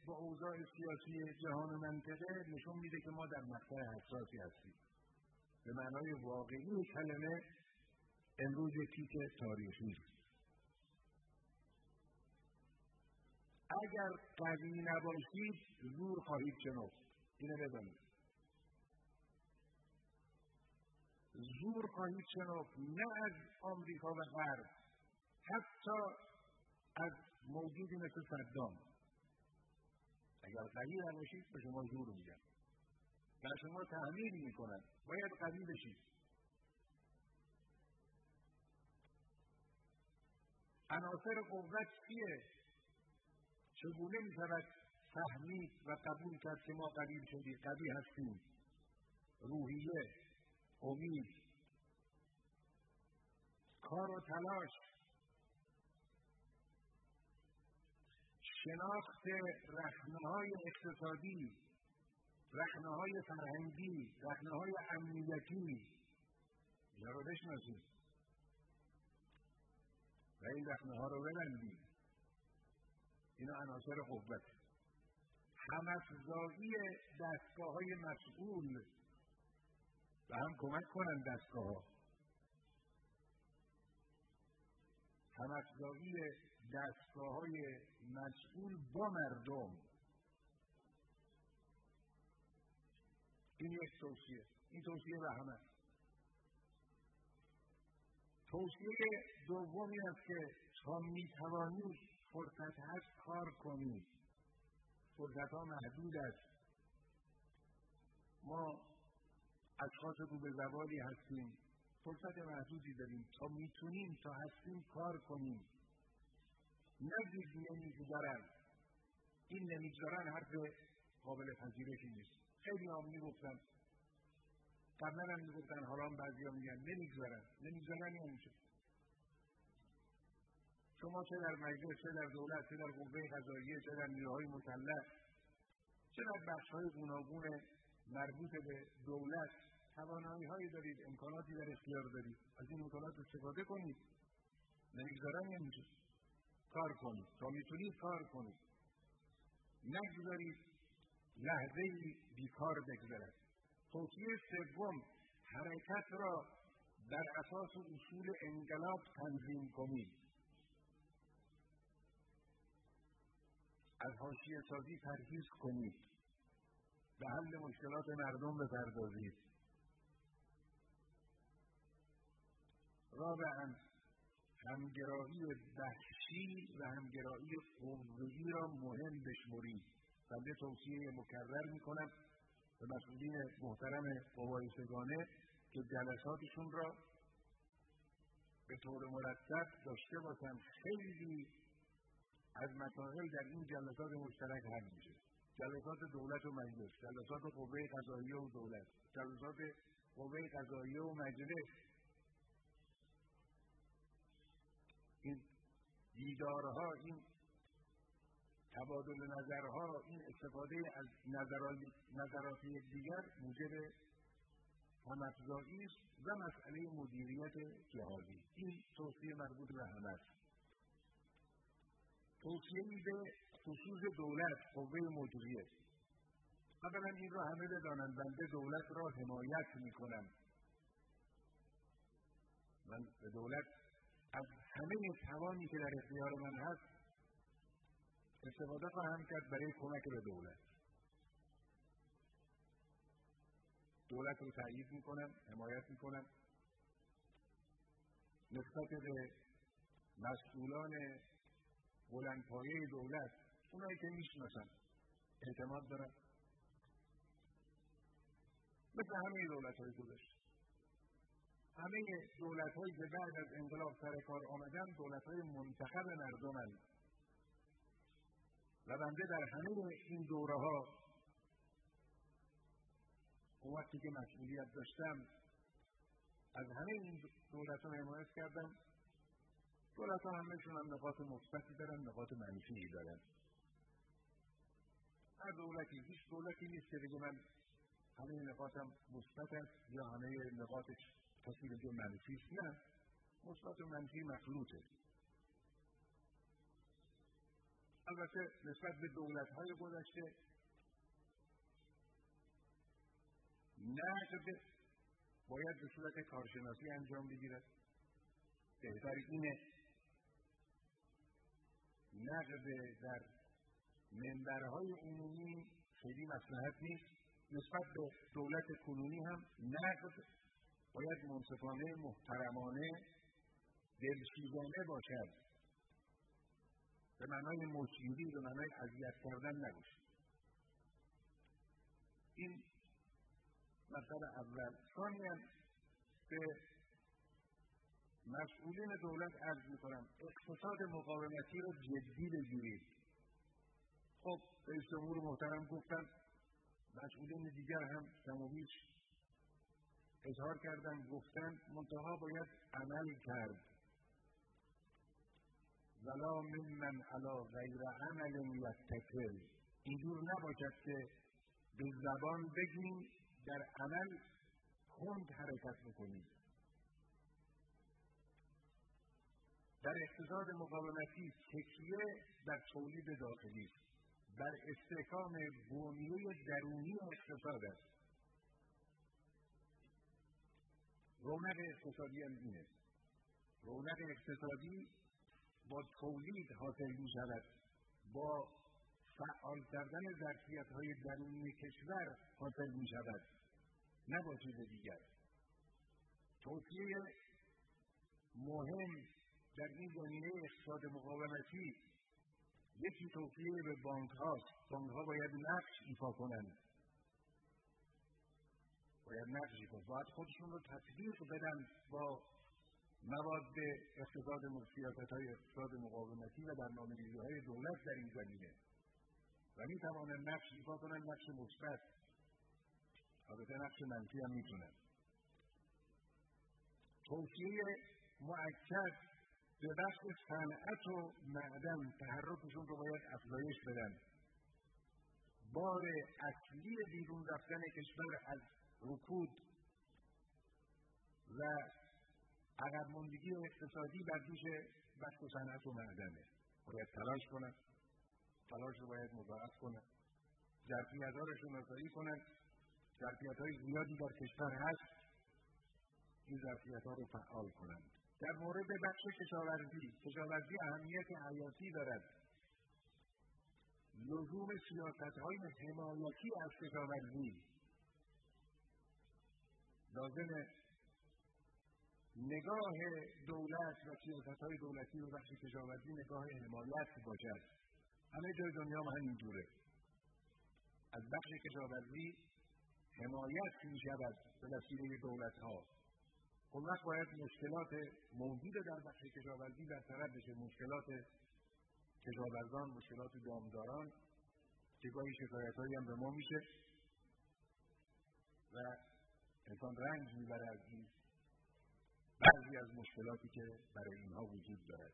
به اوضاع سیاسی جهان و منطقه نشون میده که ما در مقطع حساسی هستیم. به معنای واقعی کلمه امروز تیک تاریخی اگر قوی نباشید زور خواهید شنفت اینو بدانید. زور خواهید شنفت نه از آمریکا و غرب حتی از موجودی مثل صدام. اگر قوی نباشید به شما زور میگن در شما تحمیل می‌کنن باید قوی بشید. عناصر قوت چیه؟ چگونه می‌شود فهمید و قبول کرد که ما قوی شدیم؟ قوی هستیم. روحیه امید. کار و تلاش. شناخت رخنه های اقتصادی رخنه های فرهنگی رخنه های امنیتی. اینا رو بشناسید و این رخنه ها رو ببندید اینا عناصر قوت. همافزایی دستگاه های مسئول. و هم کمک کنن دستگاه ها همافزایی دستگاه های مسئول با مردم. این یک توصیه. این توصیه به همه. توصیه دومی است که تا می‌توانید فرصت هست کار کنید فرصت ها محدود است. ما اشخاص رو به زوالی هستیم. فرصت محدودی داریم. تا می‌تونیم تا هستیم کار کنیم. نگید نمی‌گذارن. این نمی‌گذارن حرف قابل پذیرشی نیست. خیلی هم می‌گفتن. قبلا هم می‌گفتن حالا هم بعضی هم میگن. نمی‌گذارن. نمی‌گذارن یعنی چه؟ شما چه در مجلس چه در دولت چه در قوه قضاییه چه در نیروهای مسلح چه در بخش های گوناگون مربوط به دولت توانایی هایی دارید امکاناتی در اختیار دارید. از این امکانات استفاده کنید. نمی‌گذارن یعنی چه؟ کار کنید. تا می‌تونید کار کنید. نگذارید. لحظه بیکار بگذرد توصیه سوم حرکت را در اساس اصول انقلاب تنظیم کنید. از حاشیه سازی پرهیز کنید. به حل مشکلات مردم بپردازید. رابعا همگرایی وحشی و همگرایی قوهی را مهم بشمرید بنده توصیه مکرر می‌کنم به مسئولین محترم قوای سگانه که جلساتشون را به طور مرتب داشته باشن. خیلی از مسائل در این جلسات مشترک حل میشه. جلسات دولت و مجلس جلسات قوه قضاییه و دولت جلسات قوه قضاییه و مجلس. دیدارها این تبادل نظرها این استفاده از نظرات یکدیگر موجب همافزایی است و مسئله مدیریت جهادی. این توصیه مربوط به همه است. توصیه به خصوص دولت قوه مدیریت اولا این را همه بدانند بنده دولت را حمایت می‌کنم. من به دولت از همه توانی که در اختیار من هست استفاده خواهم کرد برای کمک به دولت. دولت رو تایید می‌کنم حمایت می‌کنم. نسبت به مسئولان بلندپایه دولت اونایی که می‌شناسن اعتماد دارن مثل همه دولت های گذشته. همه دولت هایی که بعد از انقلاب سر کار آمدن دولت های منتخب مردمند و بنده در همه این دوره ها وقتی که مسئولیت داشتم از همه این دولت ها حمایت کردم. دولت ها همهشون هم نقاط مثبتی دارن نقاط منفی دارن. هر دولتی هیچ دولتی نیست که من همه نقاطم مثبت است یا همه نقاطش کسی بگه منفی نه مثبت و منفی مخلوطه. البته نسبت به دولت های گذشته نقد باید به صورت کارشناسی انجام بگیرد. بهتر اینه نقد در منبرهای عمومی خیلی مسلحت نیست. نسبت به دولت کنونی هم نقد باید منصفانه محترمانه دلسوزانه باشد. به معنای مشیری به معنای اذیت کردن نباشه. این مطلب اول. ثانیا به مسئولین دولت عرض می‌کنم اقتصاد مقاومتی رو جدی بگیرید. خب رئیس جمهور محترم گفتن مسئولین دیگر هم کم اظهار کردن گفتن منتها باید عمل کرد. ولا ممن علا غیر عمل یتکل اینجور نباشد که به زبان بگیم در عمل کند حرکت بکنیم. در اقتصاد مقاومتی تکیه در تولید داخلی است. در استحکام بنیه درونی اقتصاد است. رونق اقتصادی هم اینه. رونق اقتصادی با تولید حاصل می شود. با فعال کردن ظرفیت های درونی کشور حاصل می شود. نه با چیز دیگر. توصیه مهم در این زمینه اقتصاد مقاومتی یکی توصیه به بانک هاست. بانک ها باید نقش ایفا کنند. باید نقش ایفا باید خودشون رو تطبیق بدن با مواد اقتصاد سیاست های اقتصاد مقاومتی و برنامه‌ریزی های دولت در این زمینه. و می توانند نقش ایفا کنند نقش مثبت. البته نقش منفی هم می‌تونن. توصیه معکد به بخش صنعت و معدن تحرکشون رو باید افزایش بدن. بار اصلی بیرون رفتن کشور از رکود و عقب ماندگی اقتصادی بر دوش بخش صنعت و معدنه. باید تلاش کنن تلاش رو باید مضاعف کنن ظرفیت ها رو شناسایی کنن ظرفیت های زیادی در کشور هست. این ظرفیت رو فعال کنند. در مورد بخش کشاورزی کشاورزی اهمیت حیاتی دارد. لزوم سیاست های حمایتی از کشاورزی لازم نگاه دولت و سیاست های دولتی و بخش کشاورزی نگاه حمایت باشد. همه جای دنیا هم همینجوره از بخش کشاورزی حمایت می شود به وسیله دولت ها اون وقت باید مشکلات موجود در بخش کشاورزی برطرف بشه. مشکلات کشاورزان مشکلات دامداران که گاهی شکایت هم به ما میشه. و انسان رنج می‌بره از این بعضی از مشکلاتی که برای اینها وجود دارد.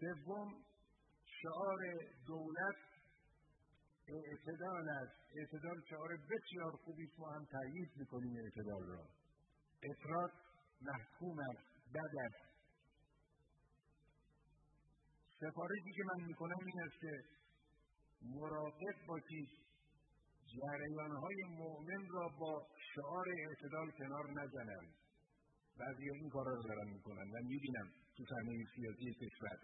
سوم شعار دولت اعتدال است. اعتدال شعار بسیار خوبی ما هم تایید می‌کنیم اعتدال را. افراد محکوم است بد است. سفارشی که من می‌کنم این است که مراقب باشید. های مؤمن را با شعار اعتدال کنار نزنند بعضی این کارا رو دارن می‌کنن من می‌بینم تو صحنه سیاسی کشور.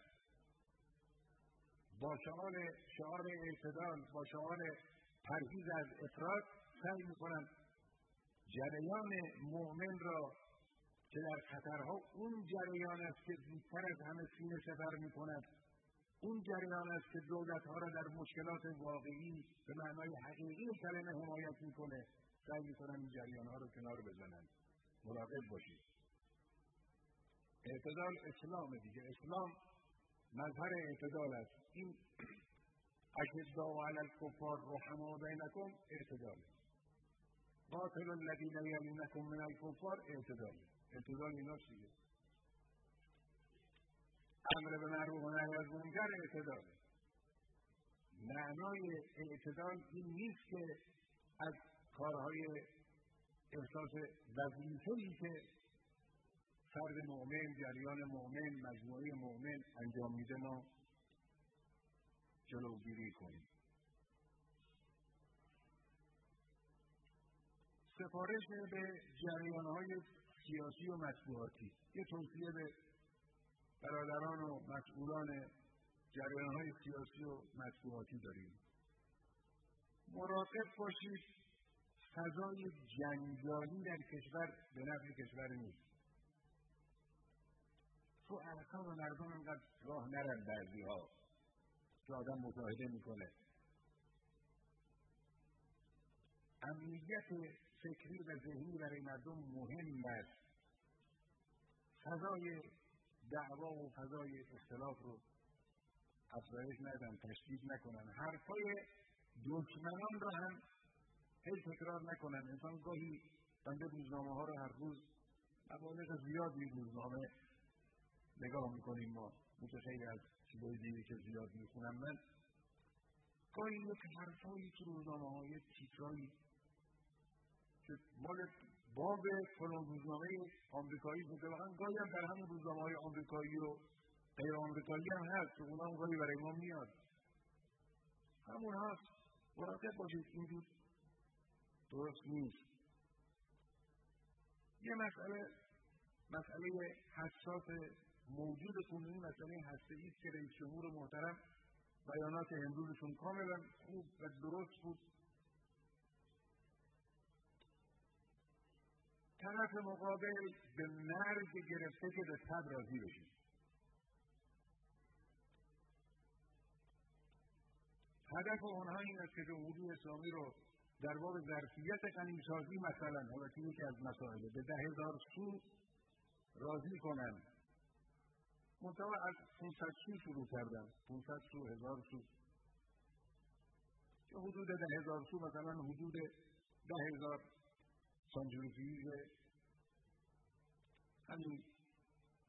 با شعار شعار اعتدال با شعار پرهیز از افراد سعی می‌کنن جریان مؤمن را که در خطرها اون جریان است که زودتر از همه سینه سفر می کند اون جریان است که دولت ها را در مشکلات واقعی به معنای حقیقی کلمه حمایت می‌کنه. سعی می‌کنن این جریان ها رو کنار بزنن. مراقب باشید. اعتدال اسلام دیگه. اسلام مظهر اعتدال است. این اشداء علی الکفار رحما بینکم اعتدال قاتل الذین یلونکم من الکفار اعتدال. اعتدال ایناست دیگه امر به معروف و نهی از منکر اعتدال. معنای اعتدال این نیست که از کارهای احساس وظیفهای که فرد مؤمن جریان مؤمن مجموعه مؤمن انجام میده ما جلوگیری کنیم. سفارش به جریان های سیاسی و مطبوعاتی. یه توصیه به برادران و مسئولان جریان های سیاسی و مطبوعاتی داریم. مراقب باشید فضای جنجالی در کشور به نفع کشور نیست. تو ارکان و مردم انقدر راه نرن بعضی ها که آدم مشاهده می‌کنه. امنیت فکری و ذهنی برای مردم مهم است. فضای دعوا و فضای اختلاف رو افزایش ندن تشدید نکنن. حرفای دشمنان رو هم هی تکرار نکنن. انسان گاهی بنده روزنامه ها رو هر روز مبالغ زیادی روزنامه نگاه می‌کنیم. ما مثل خیلی از چیزای دیگه که زیاد می‌خونم من. گاهی یک حرفایی تو روزنامه های تیترایی که مال باب فلان روزنامه آمریکایی بوده واقعا گاهی هم در همین روزنامه های آمریکایی و غیر آمریکایی هم هست که اونا هم گاهی برای ما میاد. همون هست. مراقب باشید این درست نیست. یه مسئله مسئله حساس موجود کنونی مسئله هسته است که رئیس جمهور محترم بیانات امروزشون کاملا خوب و درست بود. طرف مقابل به مرگ گرفته که به تب راضی بشید هدف آنها این است که جمهوری اسلامی رو در باب ظرفیت غنیسازی مثلا حالا که یکی از مسائله به ده هزار سو راضی کنند منطقه از 500 سو شروع کردن 500 سو هزار سو. که حدود ده هزار سو مثلا حدود ده هزار سانجروفیز همین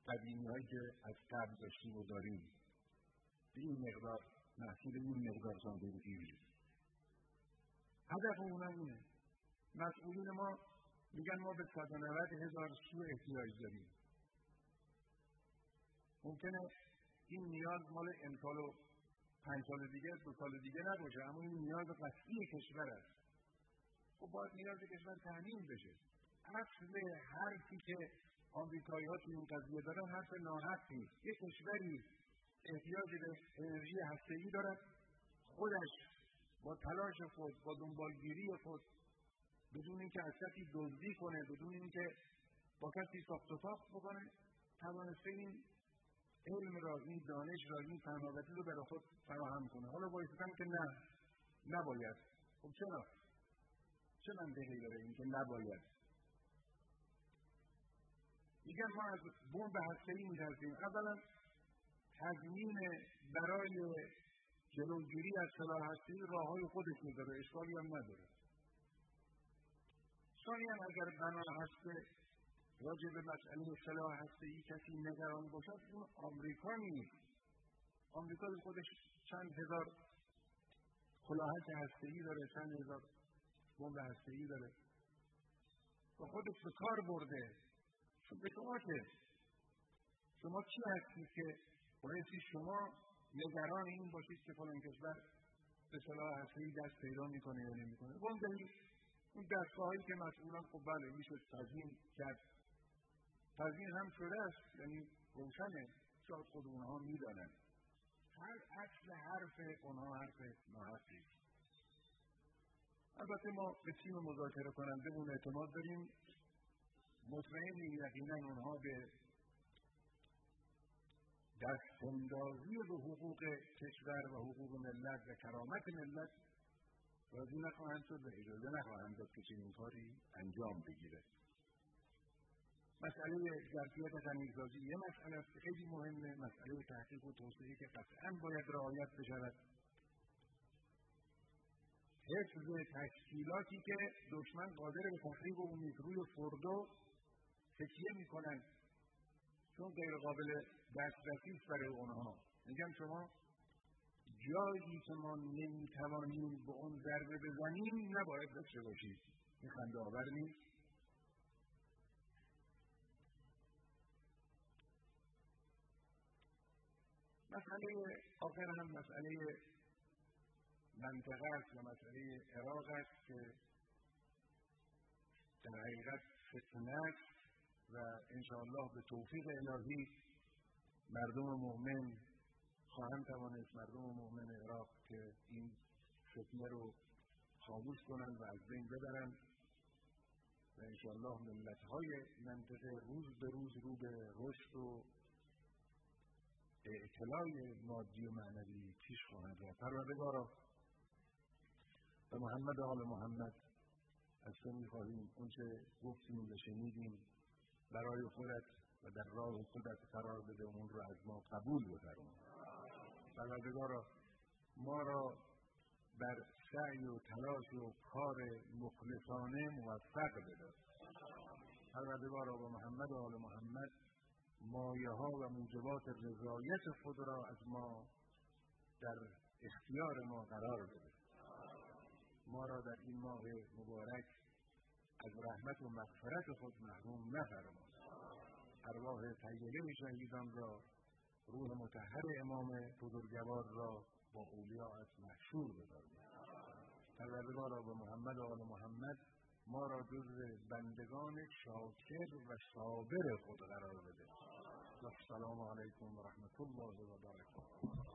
قدیمی هایی که از قبل داشتیم و داریم. به این مقدار محصول این مقدار سانجروفیز هدف اونا اینه. مسئولین ما میگن ما به 190 هزار سو احتیاج داریم. ممکنه این نیاز مال امسال و پنج سال دیگه دو سال دیگه نباشه اما این نیاز قطعی کشور است. خب باید نیاز کشور تحمیل بشه. اصل حرفی که آمریکایی ها توی این قضیه دارن حرف ناحق نیست. یه کشوری احتیاج به انرژی هسته‌ای دارد. خودش با تلاش خود با دنبالگیری خود بدون اینکه از کسی دزدی کنه بدون اینکه با کسی ساخت و ساخت بکنه توانسته این علم را این دانش را این فهماوتی رو برای خود فراهم کنه. حالا بایستم که نه. نباید. خب چرا؟ چه منطقی داره این که نباید. میگن ما از بمب هسته‌ای میترسیم اولا تضمین برای جلوگیری از سلاح هسته‌ای راههای خودش می‌ذاره اشکالی هم نداره. ثانیا اگر بنا هسته راجع به مسئله سلاح هسته‌ای کسی نگران باشد اون آمریکا نیست. آمریکا خودش چند هزار کلاهک هسته‌ای داره چند هزار بمب هسته‌ای داره. و خودش به کار برده. به شما که شما چی هستید که بایستی شما نگران این باشید که فلان کشور به صلاح هسته‌ای دست پیدا می‌کنه یا نمی‌کنه؟ بگذارید اون دستگاهایی که مسئولان خب بله میشه تضمین کرد. تضمین هم شده است یعنی روشنه. شاید خود اونها می‌دانند. هر اصل حرف اونها حرف ناحقی. البته ما به تیم مذاکره کنندمون اعتماد داریم. مطمئنی یقینا اونها به دستاندازی به حقوق کشور و حقوق ملت و کرامت ملت راضی نخواهند شد و اجازه نخواهند داد که چنین کاری انجام بگیره مسئله ظرفیت غنیسازی یه مسئله است خیلی مهمه. مسئله تحقیق و توسعه که قطعا باید رعایت بشود. حفظ تشکیلاتی که دشمن قادر به تخریب اون روی فردو تکیه می‌کنن. چون غیر قابل دسترسی برای اونها. میگم شما جایی که ما نمی‌توانیم به اون ضربه بزنیم نباید داشته باشید این خنده آور نیست. مسئله آخر هم مسئله منطقه است و مسئله عراق است که در حقیقت فتنه است و انشاءالله به توفیق الهی مردم مؤمن خواهند توانست مردم مؤمن عراق که این فتنه رو خاموش کنند و از بین ببرند و انشاءالله ملت های منطقه روز به روز رو به رشد و اطلاع مادی و معنوی پیش خواهند رفت. پروردگارا به محمد آل محمد. از تو می‌خواهیم اونچه گفتیم و شنیدیم برای خودت و در راه خودت قرار بده اون رو از ما قبول بفرما. پروردگارا ما را در سعی و تلاش و کار مخلصانه موفق بده. پروردگارا با محمد و آل محمد مایه ها و موجبات رضایت خود را از ما در اختیار ما قرار بده. ما را در این ماه مبارک از رحمت و مغفرت خود محروم نفرما. ارواح طیبه شهیدان را روح متحر امام بزرگوار را با از محشور بداریم پروردگارا به محمد و آل محمد ما را جز بندگان شاکر و صابر خود قرار بده. السلام علیکم و رحمت الله و برکاته.